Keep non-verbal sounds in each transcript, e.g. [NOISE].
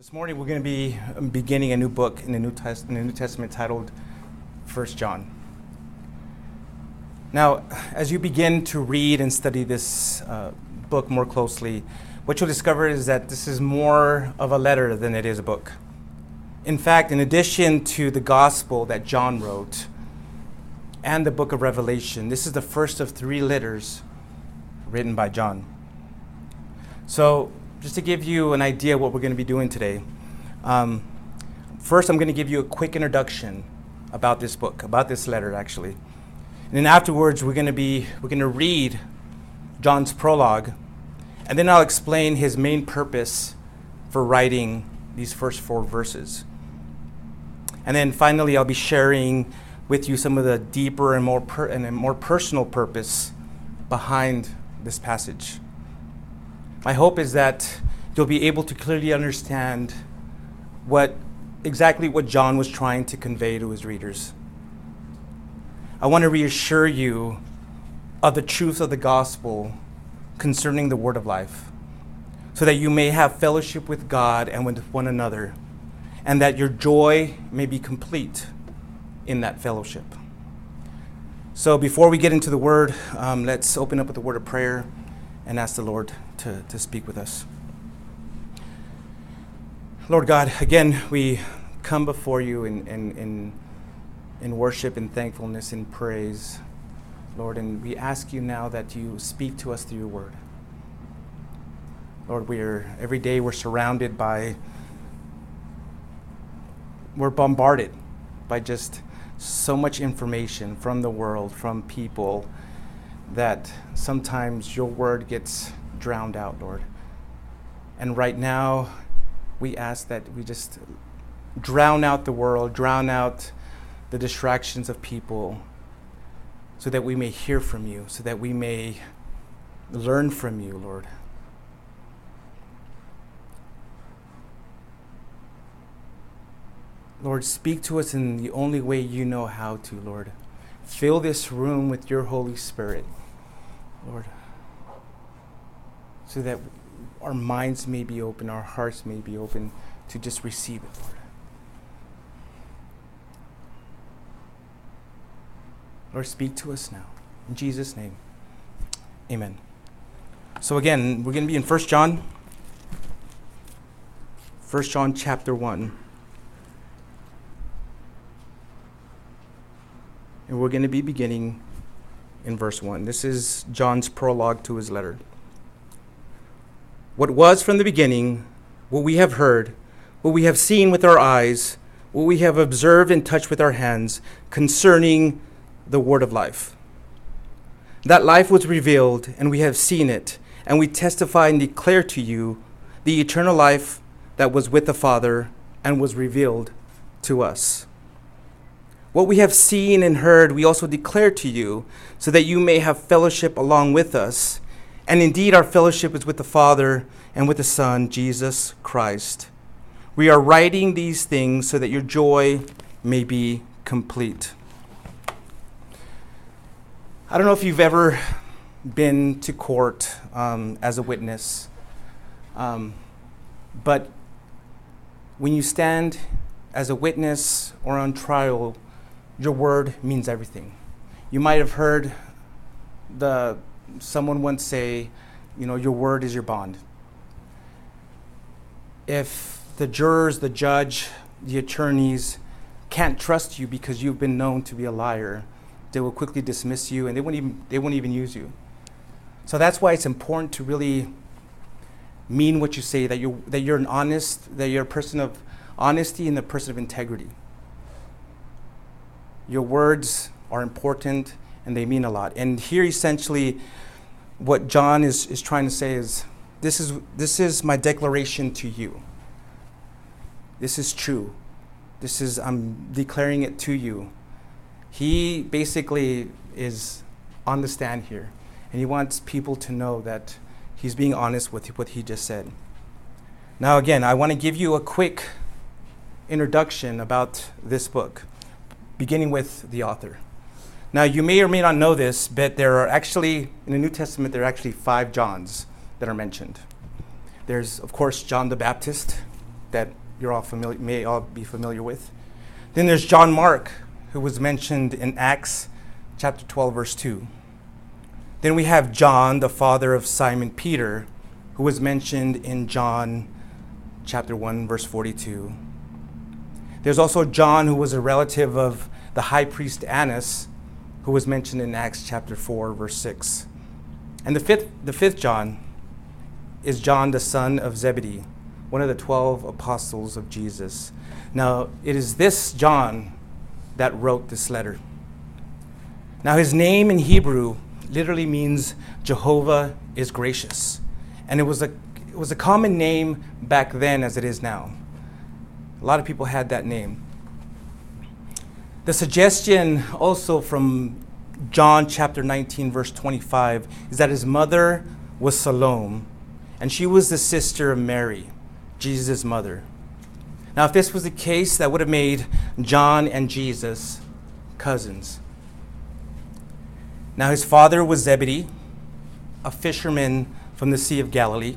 This morning we're going to be um, beginning a new book in the New, Test- in the New Testament titled First John. Now, as you begin to read and study this uh, book more closely, what you'll discover is that this is more of a letter than it is a book. In fact, in addition to the gospel that John wrote and the book of Revelation, this is the first of three letters written by John. So, just to give you an idea what we're going to be doing today, um, first I'm going to give you a quick introduction about this book, about this letter actually. And then afterwards we're going to be we're going to read John's prologue, and then I'll explain his main purpose for writing these first four verses. And then finally I'll be sharing with you some of the deeper and more per- and more personal purpose behind this passage. My hope is that you'll be able to clearly understand what exactly what John was trying to convey to his readers. I want to reassure you of the truth of the gospel concerning the word of life, so that you may have fellowship with God and with one another, and that your joy may be complete in that fellowship. So, before we get into the word, um, let's open up with a word of prayer and ask the Lord to, to speak with us. Lord God, again, we come before you in, in, in, in worship and thankfulness and praise, Lord, and we ask you now that you speak to us through your word. Lord, we're every day we're surrounded by, we're bombarded by just so much information from the world, from people, that sometimes your word gets drowned out, Lord. And right now, we ask that we just drown out the world, drown out the distractions of people, so that we may hear from you, so that we may learn from you, Lord. Lord, speak to us in the only way you know how to, Lord. Fill this room with your Holy Spirit, Lord, so that our minds may be open, our hearts may be open to just receive it, Lord. Lord, speak to us now. In Jesus' name, amen. So, again, we're going to be in 1 John. 1 John chapter 1. And we're going to be beginning in verse 1. This is John's prologue to his letter. What was from the beginning, what we have heard, what we have seen with our eyes, what we have observed and touched with our hands concerning the word of life. That life was revealed, and we have seen it, and we testify and declare to you the eternal life that was with the Father and was revealed to us. What we have seen and heard, we also declare to you, so that you may have fellowship along with us. And indeed, our fellowship is with the Father and with the Son, Jesus Christ. We are writing these things so that your joy may be complete. I don't know if you've ever been to court um, as a witness, um, but when you stand as a witness or on trial, your word means everything. You might have heard the someone once say, you know, your word is your bond. If the jurors, the judge, the attorneys can't trust you because you've been known to be a liar, they will quickly dismiss you and they won't even they won't even use you. So that's why it's important to really mean what you say, that you're that you're an honest, that you're a person of honesty and a person of integrity. Your words are important and they mean a lot. And here, essentially, what John is, is trying to say is this, is this is my declaration to you. This is true. This is, I'm declaring it to you. He basically is on the stand here, and he wants people to know that he's being honest with what he just said. Now, again, I want to give you a quick introduction about this book beginning with the author. Now, you may or may not know this, but there are actually, in the New Testament, there are actually five Johns that are mentioned. There's, of course, John the Baptist, that you're all familiar, may all be familiar with. Then there's John Mark, who was mentioned in Acts chapter 12, verse 2. Then we have John, the father of Simon Peter, who was mentioned in John chapter 1, verse 42. There's also John, who was a relative of the high priest Annas, who was mentioned in Acts chapter 4, verse 6. And the fifth, the fifth John is John, the son of Zebedee, one of the 12 apostles of Jesus. Now, it is this John that wrote this letter. Now, his name in Hebrew literally means Jehovah is gracious. And it was a, it was a common name back then as it is now. A lot of people had that name. The suggestion also from John chapter 19, verse 25, is that his mother was Salome, and she was the sister of Mary, Jesus' mother. Now, if this was the case, that would have made John and Jesus cousins. Now, his father was Zebedee, a fisherman from the Sea of Galilee.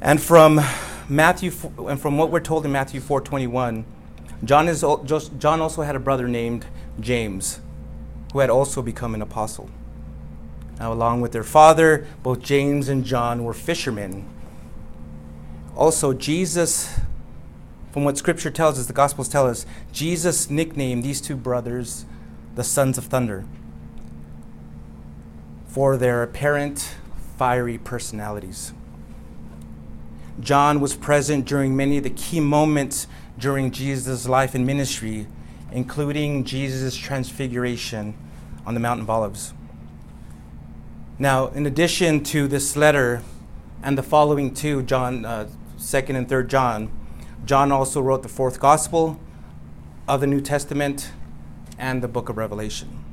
And from Matthew, and from what we're told in Matthew 4:21, John, is, John also had a brother named James, who had also become an apostle. Now, along with their father, both James and John were fishermen. Also, Jesus, from what Scripture tells us, the Gospels tell us, Jesus nicknamed these two brothers the sons of thunder for their apparent fiery personalities. John was present during many of the key moments during Jesus' life and ministry, including Jesus' transfiguration on the Mount of Olives. Now, in addition to this letter and the following two, John, uh, 2nd and 3rd John, John also wrote the fourth gospel of the New Testament and the book of Revelation.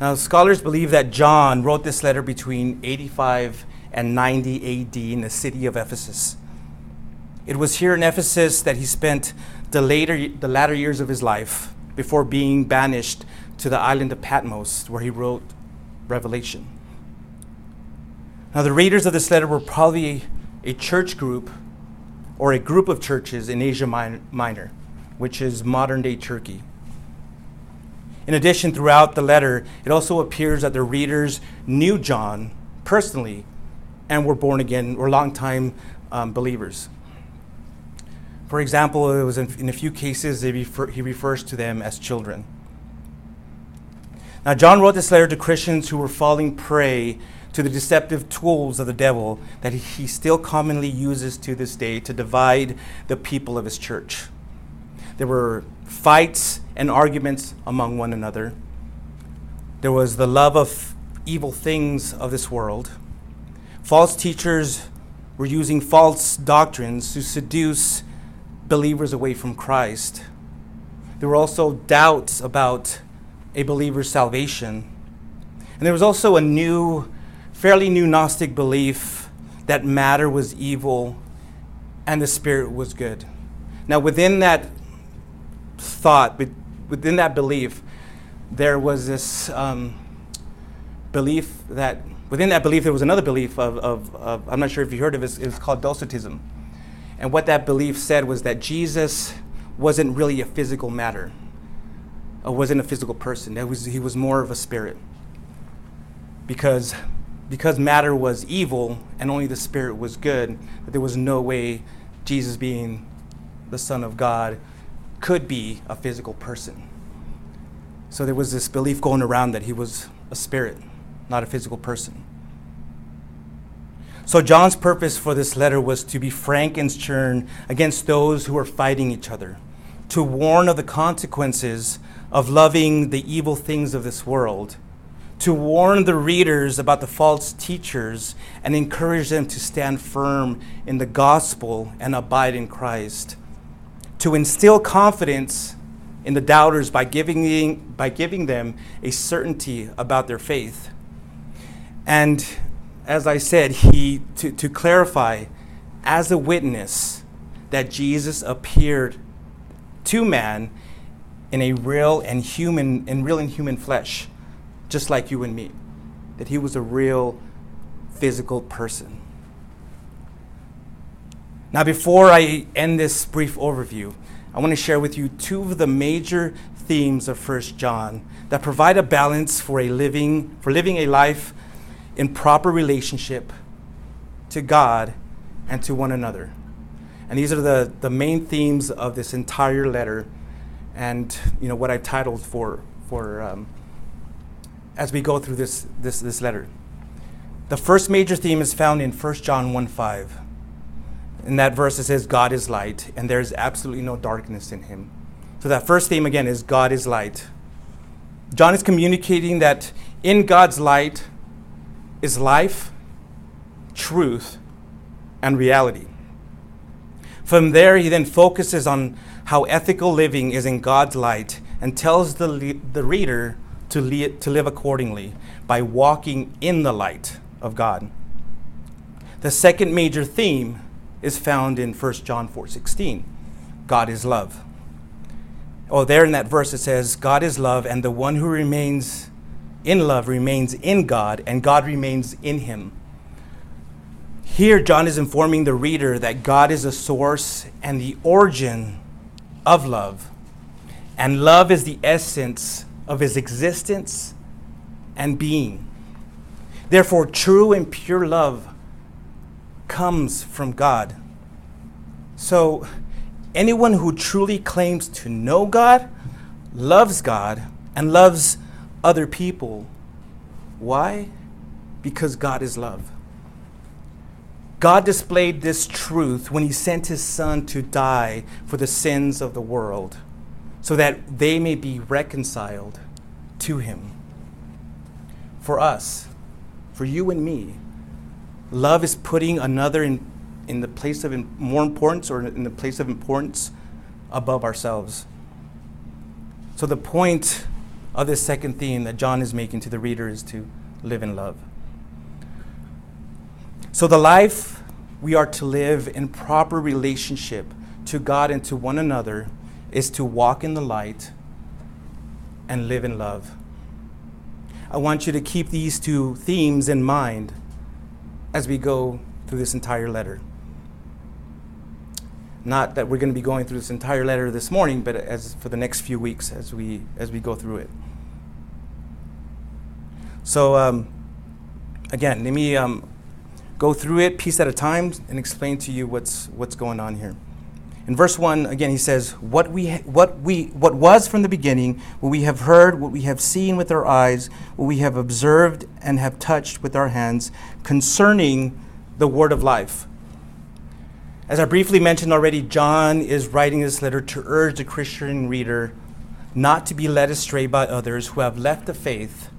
Now, scholars believe that John wrote this letter between 85 and 90 AD in the city of Ephesus. It was here in Ephesus that he spent the, later, the latter years of his life before being banished to the island of Patmos, where he wrote Revelation. Now, the readers of this letter were probably a church group or a group of churches in Asia Minor, which is modern day Turkey. In addition, throughout the letter, it also appears that the readers knew John personally and were born again, were longtime um, believers. For example, it was in, in a few cases refer, he refers to them as children. Now, John wrote this letter to Christians who were falling prey to the deceptive tools of the devil that he still commonly uses to this day to divide the people of his church. There were fights and arguments among one another. There was the love of evil things of this world. False teachers were using false doctrines to seduce believers away from Christ. There were also doubts about a believer's salvation. And there was also a new, fairly new Gnostic belief that matter was evil and the spirit was good. Now, within that thought, within that belief, there was this um, belief that within that belief there was another belief of, of, of, I'm not sure if you heard of it, it was called Docetism. And what that belief said was that Jesus wasn't really a physical matter, or wasn't a physical person. Was, he was more of a spirit. Because, because matter was evil and only the spirit was good, that there was no way Jesus being the Son of God could be a physical person. So there was this belief going around that he was a spirit, not a physical person. So John's purpose for this letter was to be frank and stern against those who are fighting each other, to warn of the consequences of loving the evil things of this world, to warn the readers about the false teachers and encourage them to stand firm in the gospel and abide in Christ to instill confidence in the doubters by giving, by giving them a certainty about their faith. And as I said, he, to, to clarify, as a witness, that Jesus appeared to man in a real and human, in real and human flesh, just like you and me. That he was a real physical person. Now, before I end this brief overview, I want to share with you two of the major themes of 1 John that provide a balance for a living for living a life in proper relationship to God and to one another. And these are the, the main themes of this entire letter and you know what I've titled for for um, as we go through this, this, this letter. The first major theme is found in 1 John 1 5. In that verse, it says, God is light, and there is absolutely no darkness in him. So, that first theme again is God is light. John is communicating that in God's light is life, truth, and reality. From there, he then focuses on how ethical living is in God's light and tells the, the reader to, li- to live accordingly by walking in the light of God. The second major theme is found in 1 John 4:16. God is love. Oh, there in that verse it says, God is love, and the one who remains in love remains in God, and God remains in him. Here, John is informing the reader that God is the source and the origin of love, and love is the essence of his existence and being. Therefore, true and pure love comes from God. So, anyone who truly claims to know God loves God and loves other people. Why? Because God is love. God displayed this truth when he sent his son to die for the sins of the world so that they may be reconciled to him. For us, for you and me, love is putting another in, in the place of in, more importance or in the place of importance above ourselves. So, the point this second theme that John is making to the reader is to live in love. So, the life we are to live in proper relationship to God and to one another is to walk in the light and live in love. I want you to keep these two themes in mind as we go through this entire letter. Not that we're going to be going through this entire letter this morning, but as for the next few weeks as we as we go through it. So um, again, let me um, go through it piece at a time and explain to you what's what's going on here. In verse 1, again, he says, what, we, what, we, what was from the beginning, what we have heard, what we have seen with our eyes, what we have observed and have touched with our hands concerning the word of life. As I briefly mentioned already, John is writing this letter to urge the Christian reader not to be led astray by others who have left the faith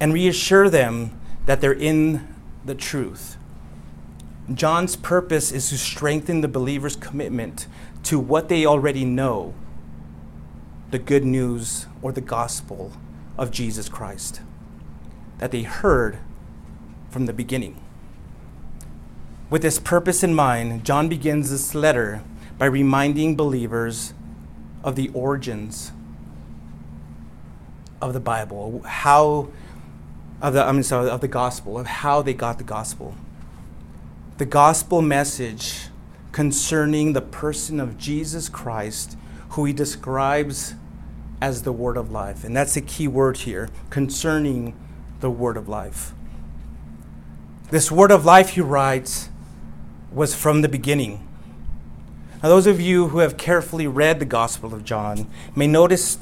and reassure them that they're in the truth. John's purpose is to strengthen the believer's commitment to what they already know the good news or the gospel of Jesus Christ that they heard from the beginning. With this purpose in mind, John begins this letter by reminding believers of the origins of the Bible, how of the I mean sorry, of the gospel, of how they got the gospel the gospel message concerning the person of Jesus Christ, who he describes as the word of life. And that's the key word here concerning the word of life. This word of life, he writes, was from the beginning. Now, those of you who have carefully read the Gospel of John may notice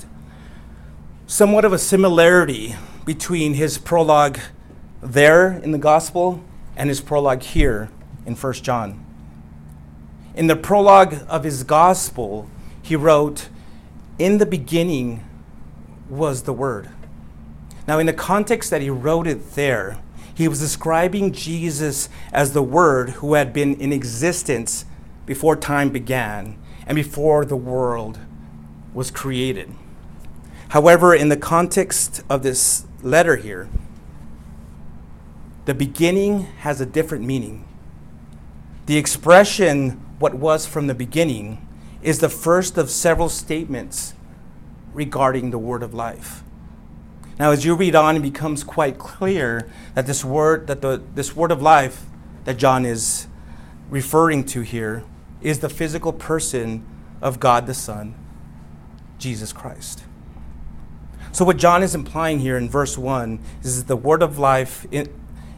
somewhat of a similarity between his prologue there in the Gospel and his prologue here in 1 John. In the prologue of his gospel, he wrote, In the beginning was the Word. Now, in the context that he wrote it there, he was describing Jesus as the Word who had been in existence before time began and before the world was created. However, in the context of this letter here, the beginning has a different meaning. The expression, what was from the beginning, is the first of several statements regarding the word of life. Now, as you read on, it becomes quite clear that this word, that the, this word of life that John is referring to here is the physical person of God the Son, Jesus Christ. So, what John is implying here in verse 1 is the word of life in,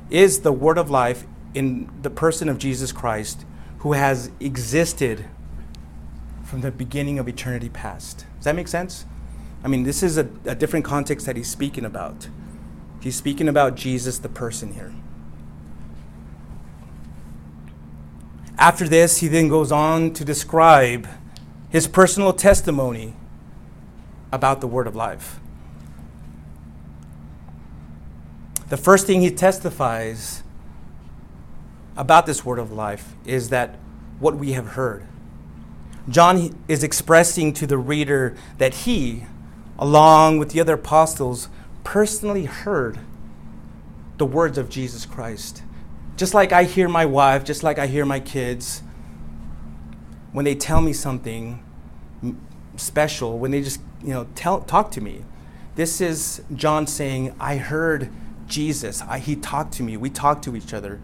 is the word of life in the person of Jesus Christ who has existed from the beginning of eternity past. Does that make sense? I mean, this is a, a different context that he's speaking about. He's speaking about Jesus, the person here. After this, he then goes on to describe his personal testimony about the word of life. The first thing he testifies about this word of life is that what we have heard. John is expressing to the reader that he, along with the other apostles, personally heard the words of Jesus Christ. Just like I hear my wife, just like I hear my kids, when they tell me something special, when they just, you know, tell, talk to me. This is John saying, I heard Jesus. I, he talked to me. We talked to each other.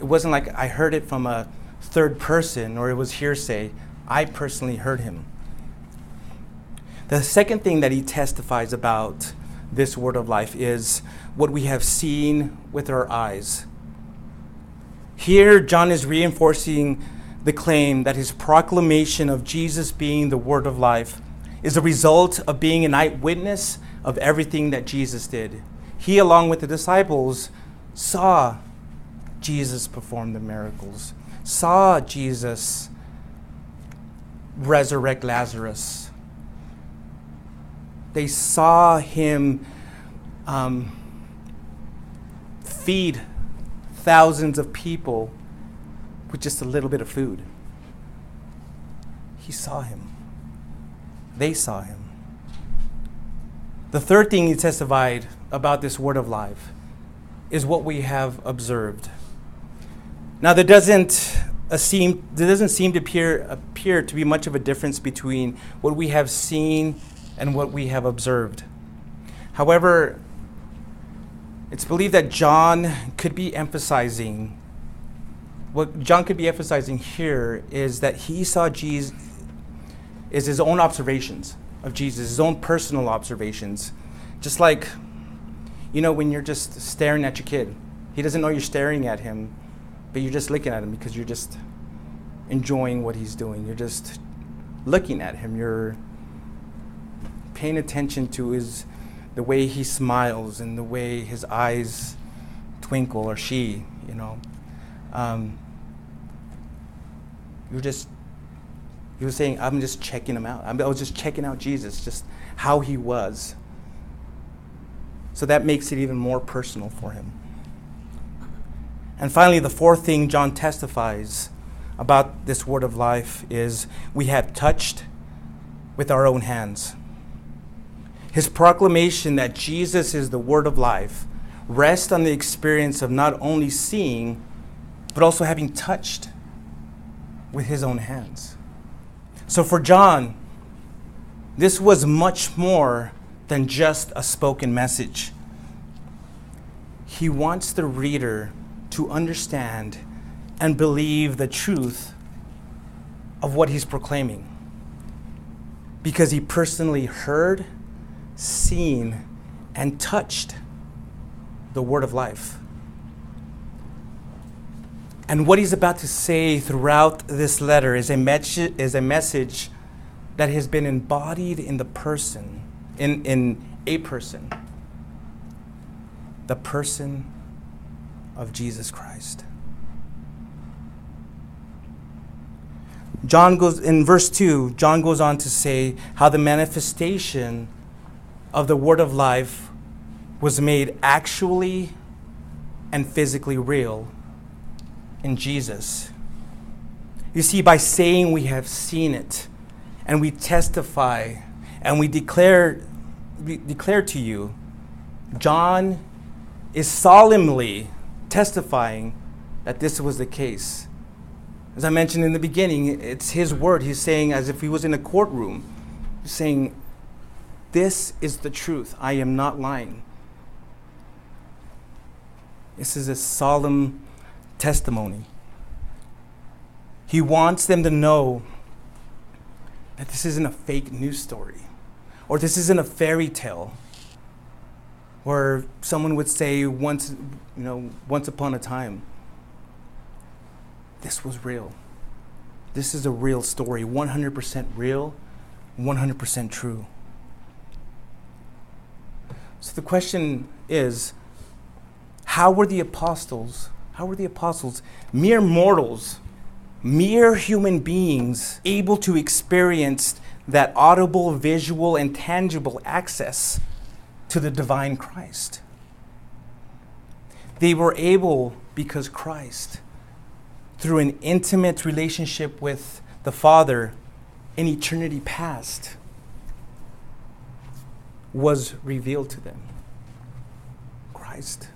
It wasn't like I heard it from a third person or it was hearsay. I personally heard him. The second thing that he testifies about this word of life is what we have seen with our eyes. Here, John is reinforcing the claim that his proclamation of Jesus being the word of life is a result of being an eyewitness of everything that Jesus did. He, along with the disciples, saw Jesus perform the miracles, saw Jesus resurrect Lazarus. They saw him um, feed thousands of people with just a little bit of food. He saw him. They saw him. The third thing he testified about this word of life is what we have observed. Now, there doesn't seem there doesn't seem to appear appear to be much of a difference between what we have seen and what we have observed. However, it's believed that John could be emphasizing what John could be emphasizing here is that he saw Jesus is his own observations of Jesus, his own personal observations. Just like you know when you're just staring at your kid. He doesn't know you're staring at him, but you're just looking at him because you're just enjoying what he's doing. You're just looking at him. You're paying attention to his the way he smiles and the way his eyes twinkle or she, you know. Um, you're just, you was saying, I'm just checking him out. I was just checking out Jesus, just how he was. So that makes it even more personal for him. And finally, the fourth thing John testifies about this word of life is we have touched with our own hands. His proclamation that Jesus is the word of life rests on the experience of not only seeing, but also having touched with his own hands. So for John, this was much more than just a spoken message. He wants the reader to understand and believe the truth of what he's proclaiming because he personally heard seen, and touched the word of life. And what he's about to say throughout this letter is a, me- is a message that has been embodied in the person, in, in a person, the person of Jesus Christ. John goes in verse 2, John goes on to say how the manifestation of the word of life was made actually and physically real in Jesus. You see, by saying we have seen it and we testify and we declare, we declare to you, John is solemnly testifying that this was the case. As I mentioned in the beginning, it's his word. He's saying, as if he was in a courtroom, saying, this is the truth. I am not lying. This is a solemn testimony. He wants them to know that this isn't a fake news story or this isn't a fairy tale where someone would say once you know once upon a time this was real this is a real story 100% real 100% true so the question is how were the apostles how were the apostles mere mortals mere human beings able to experience that audible visual and tangible access to the divine Christ. They were able because Christ, through an intimate relationship with the Father in eternity past, was revealed to them. Christ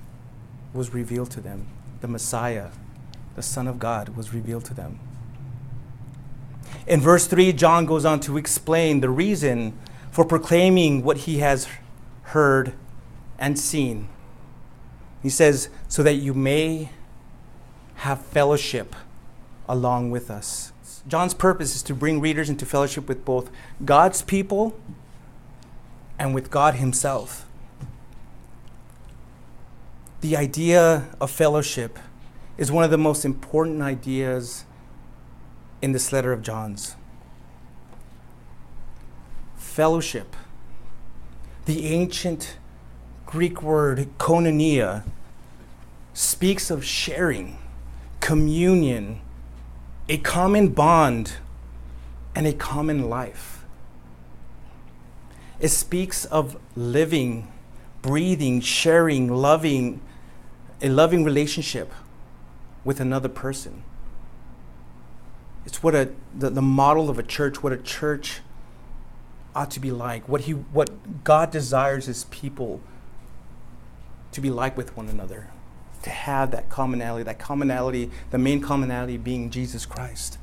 was revealed to them. The Messiah, the Son of God, was revealed to them. In verse 3, John goes on to explain the reason for proclaiming what he has heard, and seen. He says, so that you may have fellowship along with us. John's purpose is to bring readers into fellowship with both God's people and with God Himself. The idea of fellowship is one of the most important ideas in this letter of John's. Fellowship the ancient Greek word koinonia speaks of sharing, communion, a common bond, and a common life. It speaks of living, breathing, sharing, loving, a loving relationship with another person. It's what a, the, the model of a church, what a church ought to be like, what, he, what God desires his people to be like with one another, to have that commonality, that commonality, the main commonality being Jesus Christ.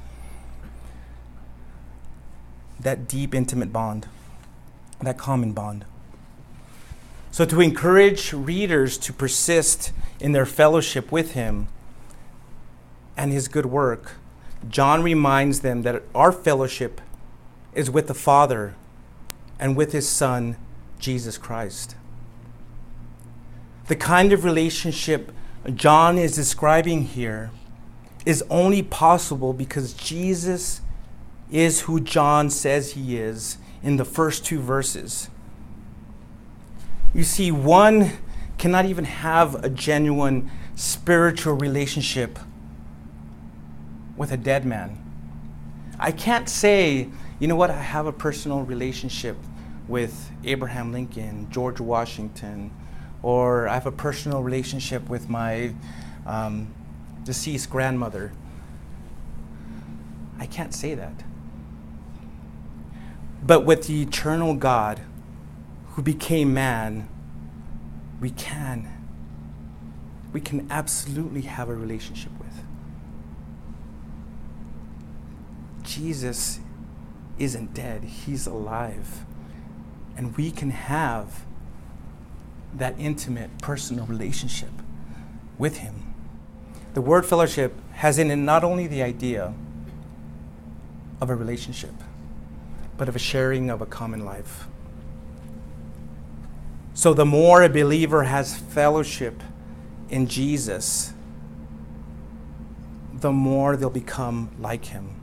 That deep, intimate bond, that common bond. So, to encourage readers to persist in their fellowship with him and his good work, John reminds them that our fellowship is with the Father and with his Son, Jesus Christ. The kind of relationship John is describing here is only possible because Jesus is who John says he is in the first two verses. You see, one cannot even have a genuine spiritual relationship with a dead man. I can't say, you know what, I have a personal relationship with Abraham Lincoln, George Washington, or I have a personal relationship with my um, deceased grandmother. I can't say that. But with the eternal God who became man, we can. We can absolutely have a relationship with. Jesus isn't dead, he's alive. And we can have that intimate personal relationship with Him. The word fellowship has in it not only the idea of a relationship, but of a sharing of a common life. So the more a believer has fellowship in Jesus, the more they'll become like Him.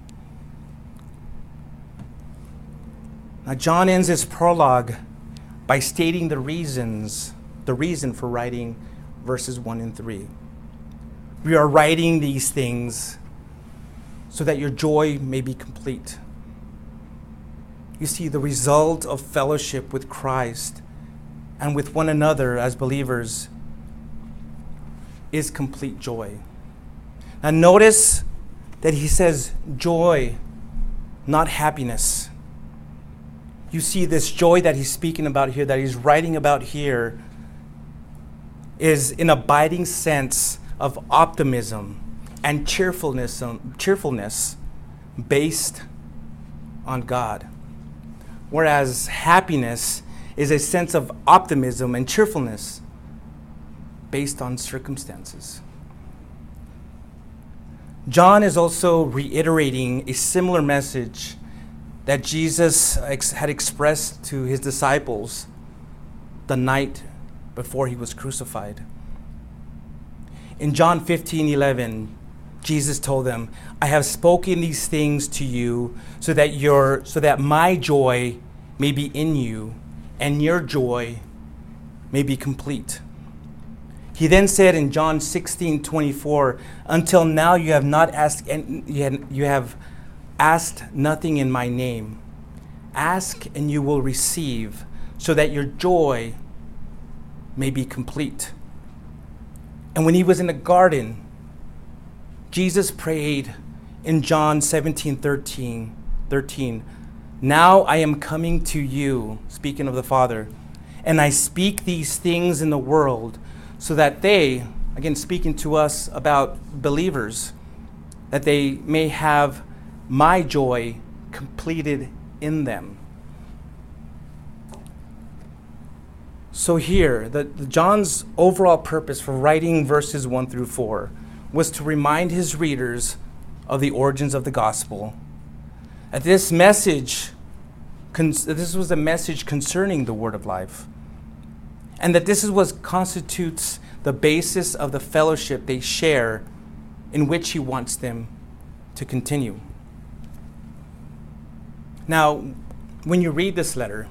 Now, John ends his prologue by stating the reasons, the reason for writing verses 1 and 3. We are writing these things so that your joy may be complete. You see, the result of fellowship with Christ and with one another as believers is complete joy. Now, notice that he says joy, not happiness you see this joy that he's speaking about here, that he's writing about here, is an abiding sense of optimism and cheerfulness, um, cheerfulness based on God. Whereas happiness is a sense of optimism and cheerfulness based on circumstances. John is also reiterating a similar message that Jesus ex- had expressed to his disciples the night before he was crucified. In John 15 11, Jesus told them, I have spoken these things to you so that, your, so that my joy may be in you and your joy may be complete. He then said in John 16 24, Until now you have not asked, and you have asked nothing in my name. Ask and you will receive, so that your joy may be complete. And when he was in the garden, Jesus prayed in John 17 13, 13 Now I am coming to you, speaking of the Father, and I speak these things in the world so that they, again, speaking to us about believers, that they may have my joy completed in them. So here, the, the, John's overall purpose for writing verses 1 through 4 was to remind his readers of the origins of the gospel. This message, this was a message concerning the word of life. And that this is what constitutes the basis of the fellowship they share in which he wants them to continue. Now, when you read this letter,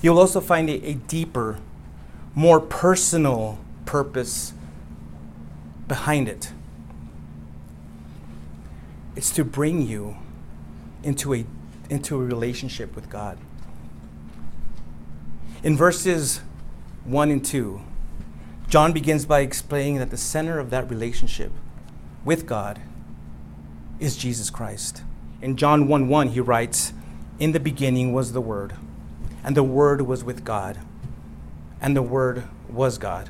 you'll also find a, a deeper, more personal purpose behind it. It's to bring you into a, into a relationship with God. In verses 1 and 2, John begins by explaining that the center of that relationship with God is Jesus Christ. In John 1 1, he writes, In the beginning was the Word and the Word was with God, and the Word was God.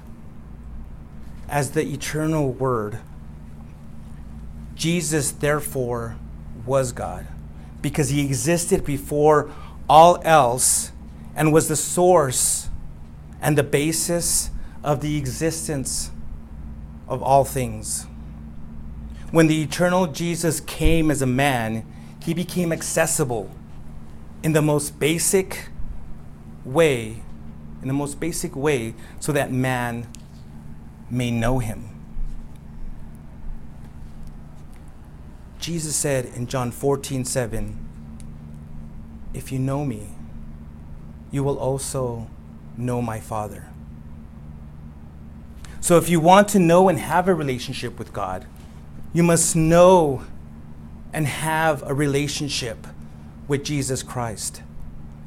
As the eternal Word, Jesus, therefore, was God, because he existed before all else and was the source and the basis of the existence of all things. When the eternal Jesus came as a man, he became accessible in the most basic way, in the most basic way, so that man may know him. Jesus said in John 14, 7, If you know me, you will also know my Father. So if you want to know and have a relationship with God, you must know and have a relationship with Jesus Christ.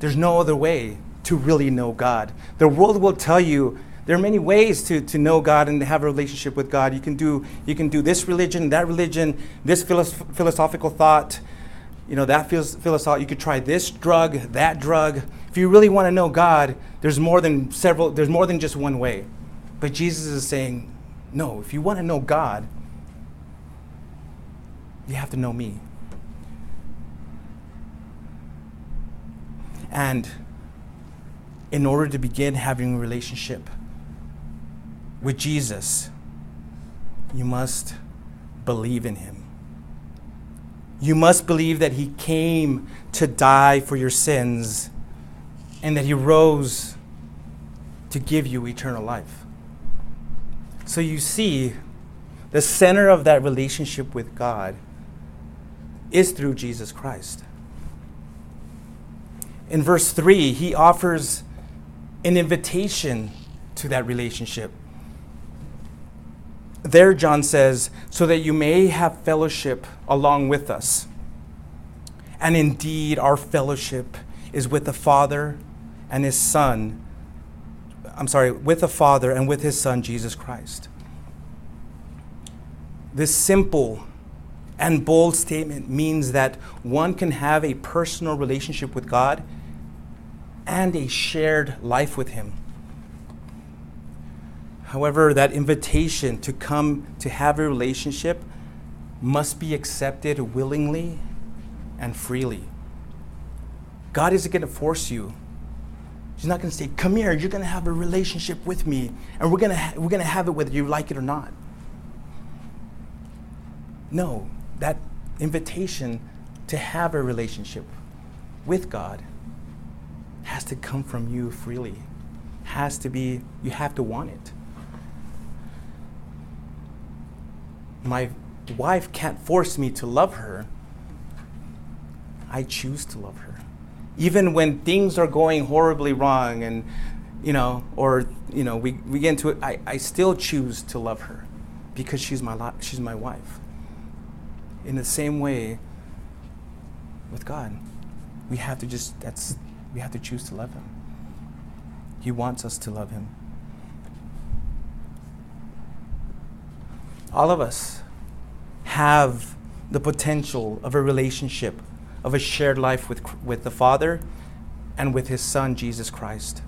There's no other way to really know God. The world will tell you there are many ways to, to know God and to have a relationship with God. You can do you can do this religion, that religion, this philosoph- philosophical thought, you know that feels philosophical. You could try this drug, that drug. If you really want to know God, there's more than several. There's more than just one way. But Jesus is saying, no. If you want to know God, you have to know me. And in order to begin having a relationship with Jesus, you must believe in him. You must believe that he came to die for your sins and that he rose to give you eternal life. So you see, the center of that relationship with God is through Jesus Christ. In verse 3, he offers an invitation to that relationship. There, John says, so that you may have fellowship along with us. And indeed, our fellowship is with the Father and His Son. I'm sorry, with the Father and with His Son, Jesus Christ. This simple and bold statement means that one can have a personal relationship with God and a shared life with Him. However, that invitation to come to have a relationship must be accepted willingly and freely. God isn't going to force you. He's not going to say, "Come here, you're going to have a relationship with me, and we're going to ha- we're going to have it whether you like it or not." No, that invitation to have a relationship with God has to come from you freely. Has to be, you have to want it. My wife can't force me to love her. I choose to love her. Even when things are going horribly wrong and, you know, or, you know, we, we get into it, I, I still choose to love her because she's my, she's my wife. In the same way with God, we have to just, that's, we have to choose to love Him. He wants us to love Him. All of us have the potential of a relationship, of a shared life with, with the Father and with His Son, Jesus Christ.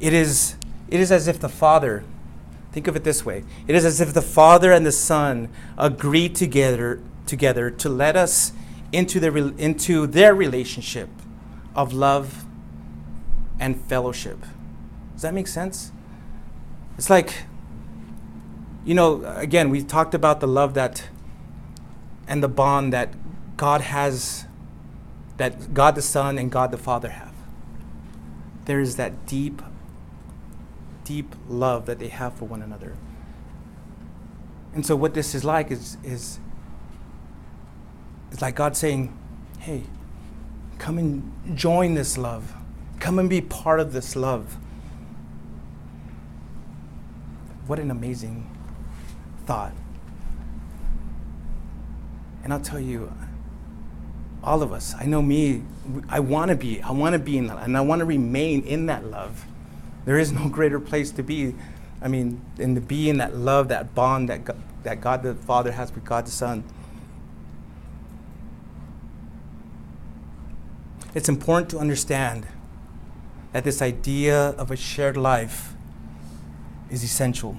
It is, it is as if the Father, think of it this way it is as if the Father and the Son agreed together, together to let us into their, into their relationship of love and fellowship. Does that make sense? It's like, you know, again, we talked about the love that and the bond that God has, that God the Son and God the Father have. There is that deep, deep love that they have for one another. And so, what this is like is, is it's like God saying, hey, come and join this love. Come and be part of this love. What an amazing thought. And I'll tell you, all of us, I know me, I want to be, I want to be in that, and I want to remain in that love. There is no [LAUGHS] greater place to be. I mean, and to be in that love, that bond that God, that God the Father has with God the Son. it's important to understand that this idea of a shared life is essential.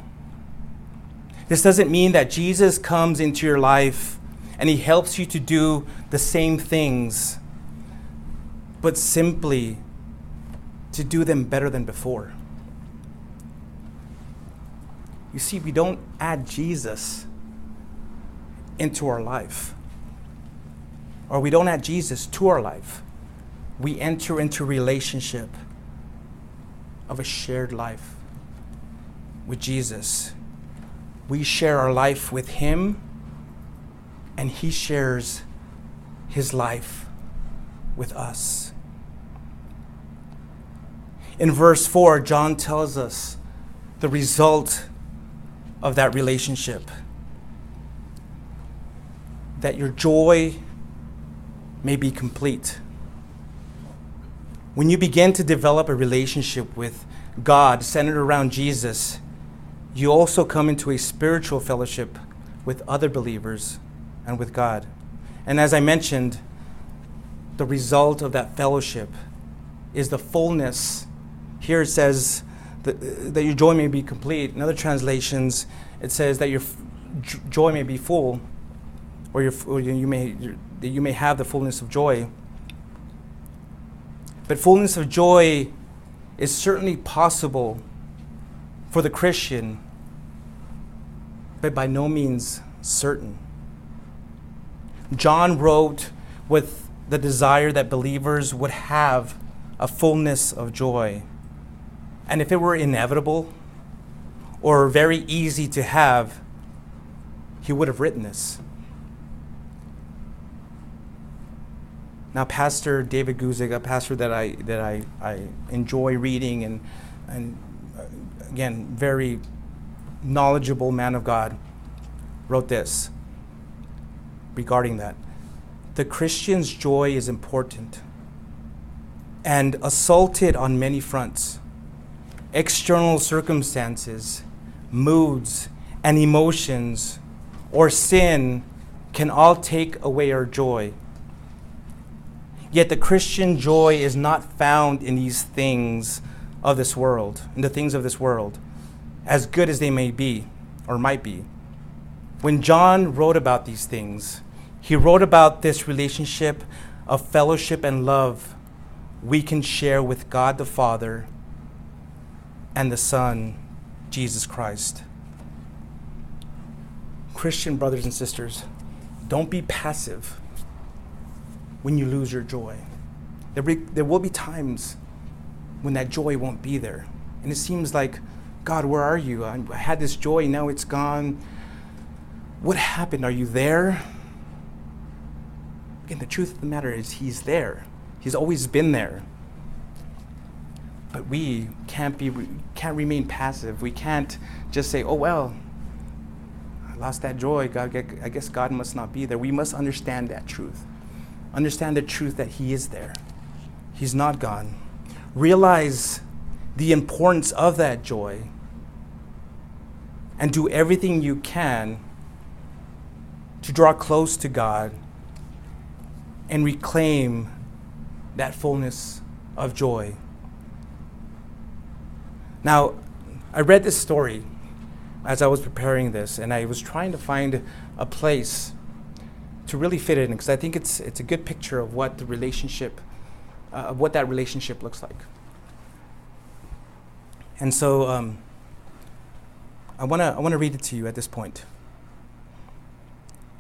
This doesn't mean that Jesus comes into your life and he helps you to do the same things, but simply to do them better than before. You see, we don't add Jesus into our life, or we don't add Jesus to our life we enter into relationship of a shared life with Jesus. We share our life with Him, and He shares His life with us. In verse 4, John tells us the result of that relationship that your joy may be complete. When you begin to develop a relationship with God centered around Jesus, you also come into a spiritual fellowship with other believers and with God. And as I mentioned, the result of that fellowship is the fullness. Here it says that, uh, that your joy may be complete. In other translations, it says that your joy may be full, or, your, or you, may, that you may have the fullness of joy. But fullness of joy is certainly possible for the Christian, but by no means certain. John wrote with the desire that believers would have a fullness of joy. And if it were inevitable or very easy to have, he would have written this. Now, Pastor David Guzik, a pastor that I that I, I enjoy reading and and again very knowledgeable man of God, wrote this regarding that. The Christian's joy is important and assaulted on many fronts. External circumstances, moods, and emotions, or sin can all take away our joy. Yet the Christian joy is not found in these things of this world, and the things of this world, as good as they may be or might be. When John wrote about these things, he wrote about this relationship of fellowship and love we can share with God the Father and the Son, Jesus Christ. Christian brothers and sisters, don't be passive when you lose your joy. There, be, there will be times when that joy won't be there. And it seems like, God, where are you? I, had this joy, now it's gone. What happened? Are you there? Again, the truth of the matter is, He's there. He's always been there. But we can't be can't remain passive. We can't just say, "Oh well, I lost that joy. God, I guess God must not be there." We must understand that truth. Understand the truth that He is there. He's not gone. Realize the importance of that joy and do everything you can to draw close to God and reclaim that fullness of joy. Now, I read this story as I was preparing this, and I was trying to find a place to really fit it in because I think it's, it's a good picture of what the relationship, uh, of what that relationship looks like. And so um, I want to I wanna read it to you at this point.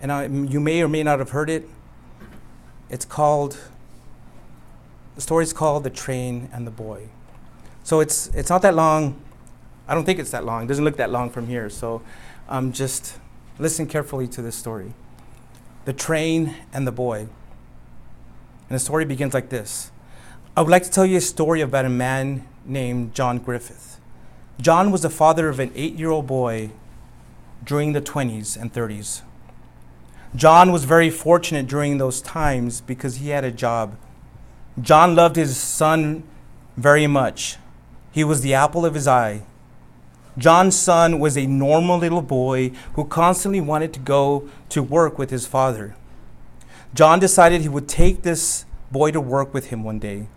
And I, you may or may not have heard it. It's called, the story is called The Train and the Boy. So it's, it's not that long. I don't think it's that long. It doesn't look that long from here. So um, just listen carefully to this story The Train and the Boy. And the story begins like this I would like to tell you a story about a man named John Griffith. John was the father of an eight year old boy during the 20s and 30s. John was very fortunate during those times because he had a job. John loved his son very much. He was the apple of his eye. John's son was a normal little boy who constantly wanted to go to work with his father. John decided he would take this boy to work with him one day.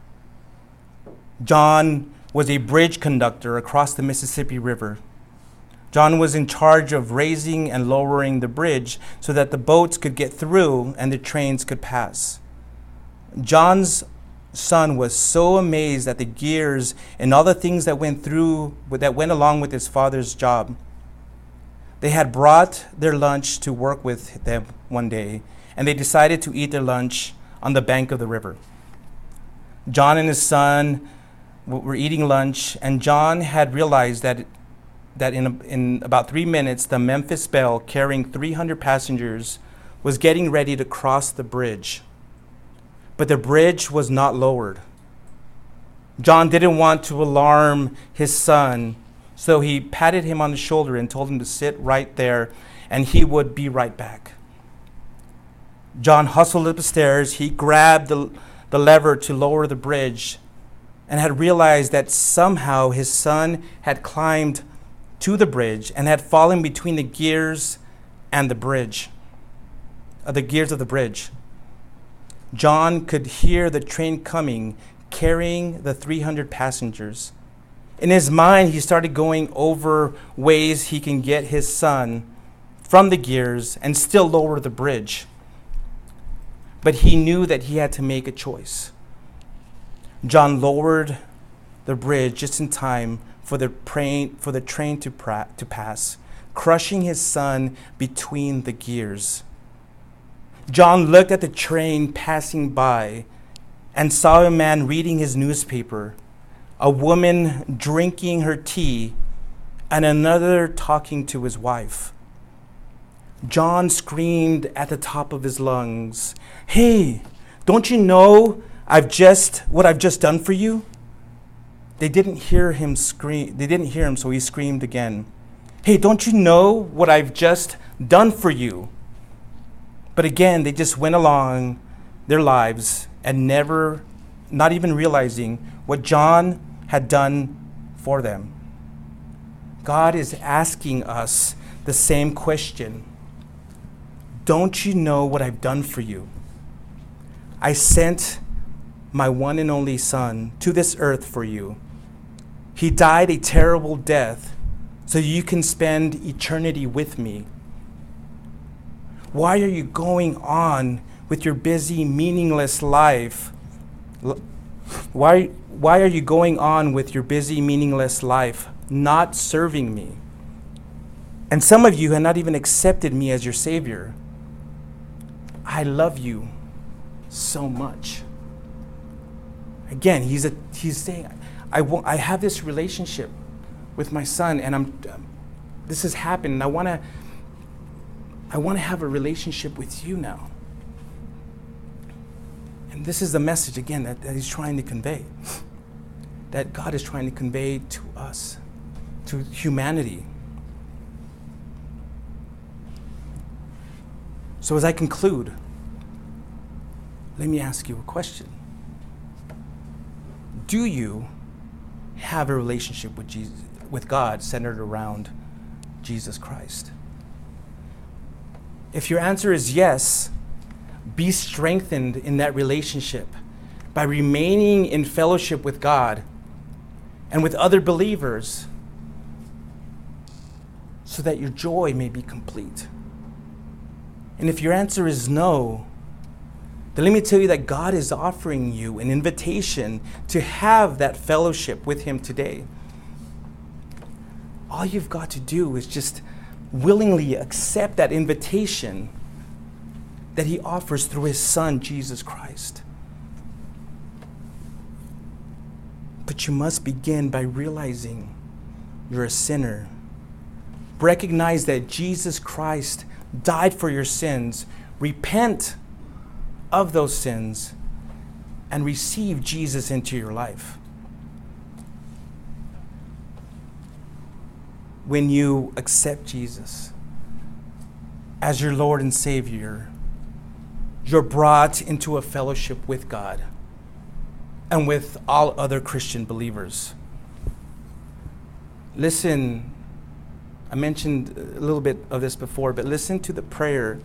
John was a bridge conductor across the Mississippi River. John was in charge of raising and lowering the bridge so that the boats could get through and the trains could pass. John's son was so amazed at the gears and all the things that went through that went along with his father's job. They had brought their lunch to work with them one day, and they decided to eat their lunch on the bank of the river. John and his son were eating lunch, and John had realized that, that in, in about three minutes, the Memphis Belle, carrying 300 passengers, was getting ready to cross the bridge but the bridge was not lowered. John didn't want to alarm his son, so he patted him on the shoulder and told him to sit right there and he would be right back. John hustled up the stairs. He grabbed the, the lever to lower the bridge and had realized that somehow his son had climbed to the bridge and had fallen between the gears and the bridge, uh, the gears of the bridge. John could hear the train coming, carrying the 300 passengers. In his mind, he started going over ways he can get his son from the gears and still lower the bridge. But he knew that he had to make a choice. John lowered the bridge just in time for the, train, for the train to, pra- to pass, crushing his son between the gears. John looked at the train passing by and saw a man reading his newspaper, a woman drinking her tea, and another talking to his wife. John screamed at the top of his lungs, Hey, don't you know I've just what I've just done for you? They didn't hear him scream. They didn't hear him, so he screamed again. Hey, don't you know what I've just done for you? But again, they just went along their lives and never, not even realizing what John had done for them. God is asking us the same question Don't you know what I've done for you? I sent my one and only Son to this earth for you. He died a terrible death so you can spend eternity with me. Why are you going on with your busy, meaningless life? Why, why are you going on with your busy, meaningless life, not serving me? And some of you have not even accepted me as your Savior. I love you so much. Again, he's, a, he's saying, I, want, I have this relationship with my son, and I'm, um, this has happened, and I want to I want to have a relationship with you now. And this is the message, again, that, that he's trying to convey. That God is trying to convey to us, to humanity. So, as I conclude, let me ask you a question Do you have a relationship with, Jesus, with God centered around Jesus Christ? If your answer is yes, be strengthened in that relationship by remaining in fellowship with God and with other believers so that your joy may be complete. And if your answer is no, then let me tell you that God is offering you an invitation to have that fellowship with Him today. All you've got to do is just willingly accept that invitation that He offers through His Son, Jesus Christ. But you must begin by realizing you're a sinner. Recognize that Jesus Christ died for your sins. Repent of those sins and receive Jesus into your life. When you accept Jesus as your Lord and Savior, you're brought into a fellowship with God and with all other Christian believers. Listen, I mentioned a little bit of this before, but listen to the prayer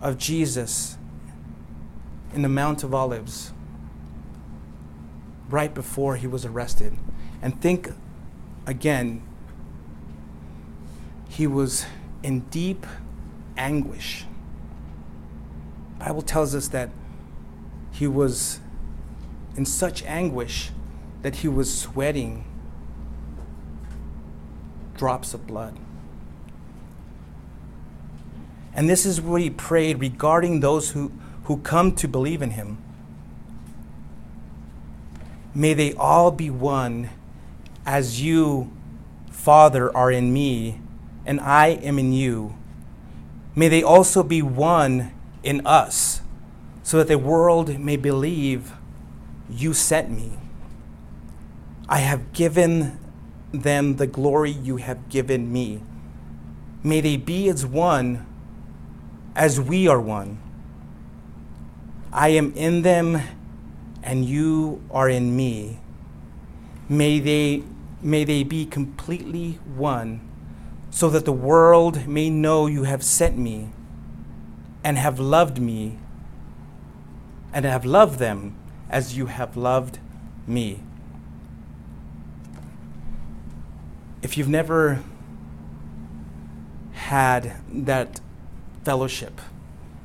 of Jesus in the Mount of Olives right before he was arrested. And think again, he was in deep anguish. Bible tells us that he was in such anguish that he was sweating drops of blood. And this is what he prayed regarding those who, who come to believe in him. May they all be one as you, Father, are in me, and I am in you. May they also be one in us, so that the world may believe you sent me. I have given them the glory you have given me. May they be as one as we are one. I am in them and you are in me. May they, may they be completely one, so that the world may know you have sent me and have loved me and have loved them as you have loved me. If you've never had that fellowship,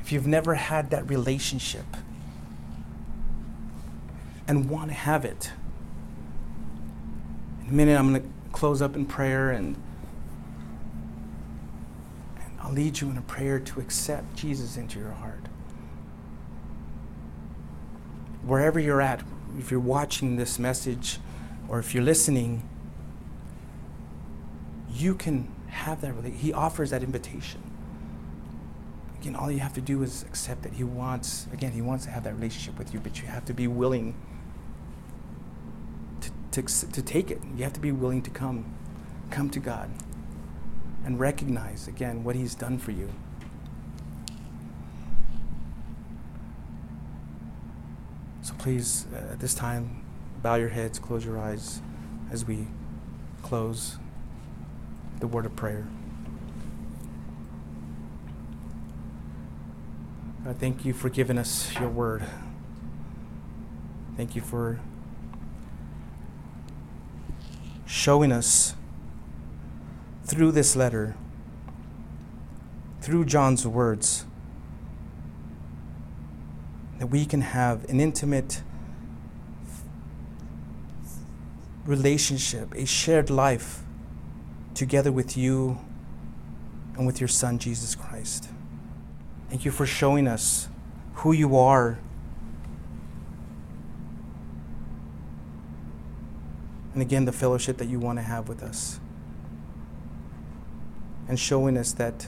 if you've never had that relationship and want to have it, in a minute I'm going to close up in prayer and I'll lead you in a prayer to accept Jesus into your heart. Wherever you're at, if you're watching this message or if you're listening, you can have that relationship. He offers that invitation. Again, all you have to do is accept that He wants, again, He wants to have that relationship with you, but you have to be willing to, to, to take it. You have to be willing to come, come to God and recognize again what He's done for you. So please, uh, at this time, bow your heads, close your eyes as we close the word of prayer. God, thank you for giving us your word. Thank you for showing us through this letter, through John's words, that we can have an intimate relationship, a shared life together with you and with your Son, Jesus Christ. Thank you for showing us who you are. And again, the fellowship that you want to have with us. And showing us that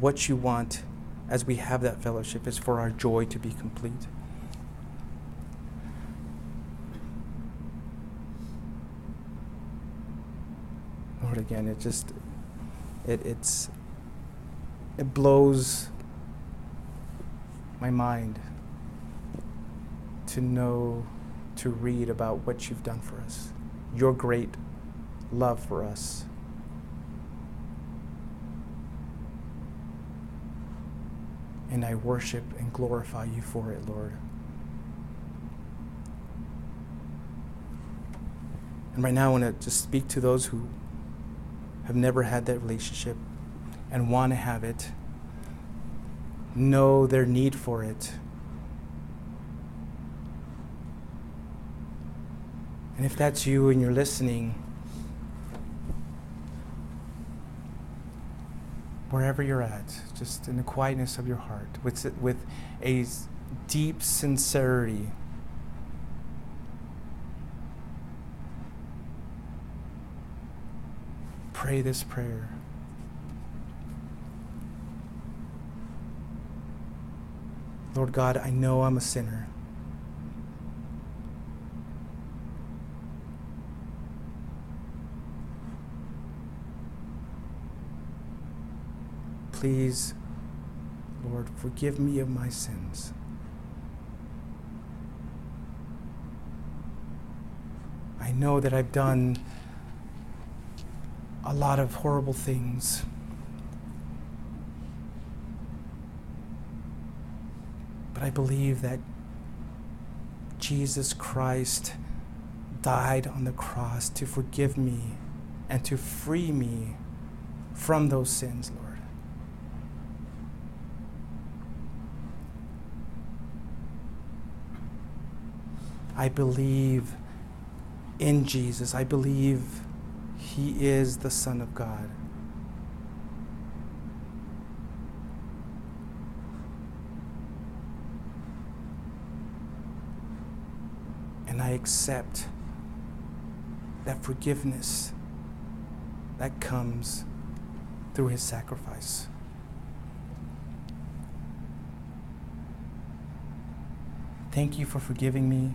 what you want as we have that fellowship is for our joy to be complete. Lord, again, it just it it's it blows my mind to know to read about what you've done for us, your great love for us. And I worship and glorify you for it, Lord. And right now, I want to just speak to those who have never had that relationship and want to have it, know their need for it. And if that's you and you're listening, wherever you're at, just in the quietness of your heart, with, with a deep sincerity, pray this prayer. Lord God, I know I'm a sinner. Please, Lord, forgive me of my sins. I know that I've done a lot of horrible things. I believe that Jesus Christ died on the cross to forgive me and to free me from those sins, Lord. I believe in Jesus. I believe he is the Son of God. And I accept that forgiveness that comes through his sacrifice. Thank you for forgiving me.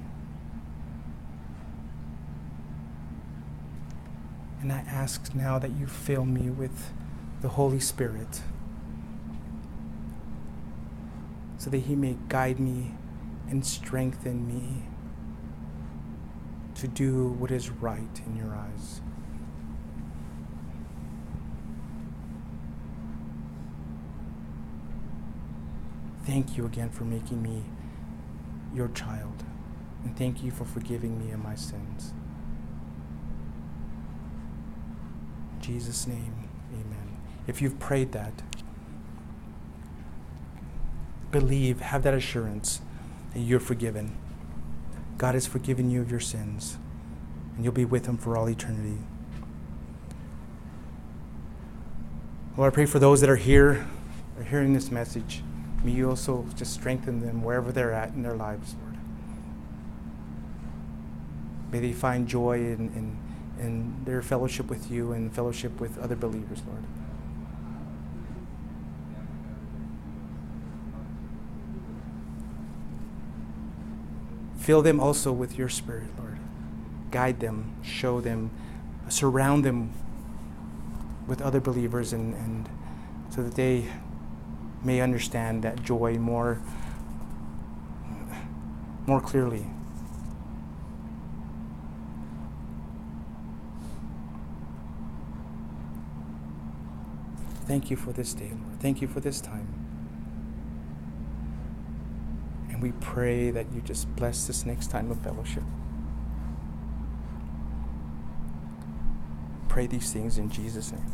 And I ask now that you fill me with the Holy Spirit so that He may guide me and strengthen me to do what is right in your eyes. Thank you again for making me your child. And thank you for forgiving me of my sins. Jesus' name, amen. If you've prayed that, believe, have that assurance that you're forgiven. God has forgiven you of your sins, and you'll be with Him for all eternity. Lord, I pray for those that are here, are hearing this message. May you also just strengthen them wherever they're at in their lives, Lord. May they find joy in, in and their fellowship with you and fellowship with other believers, Lord. Fill them also with your spirit, Lord. Guide them, show them, surround them with other believers and, and so that they may understand that joy more more clearly. Thank you for this day, Lord. Thank you for this time. And we pray that you just bless this next time of fellowship. Pray these things in Jesus' name.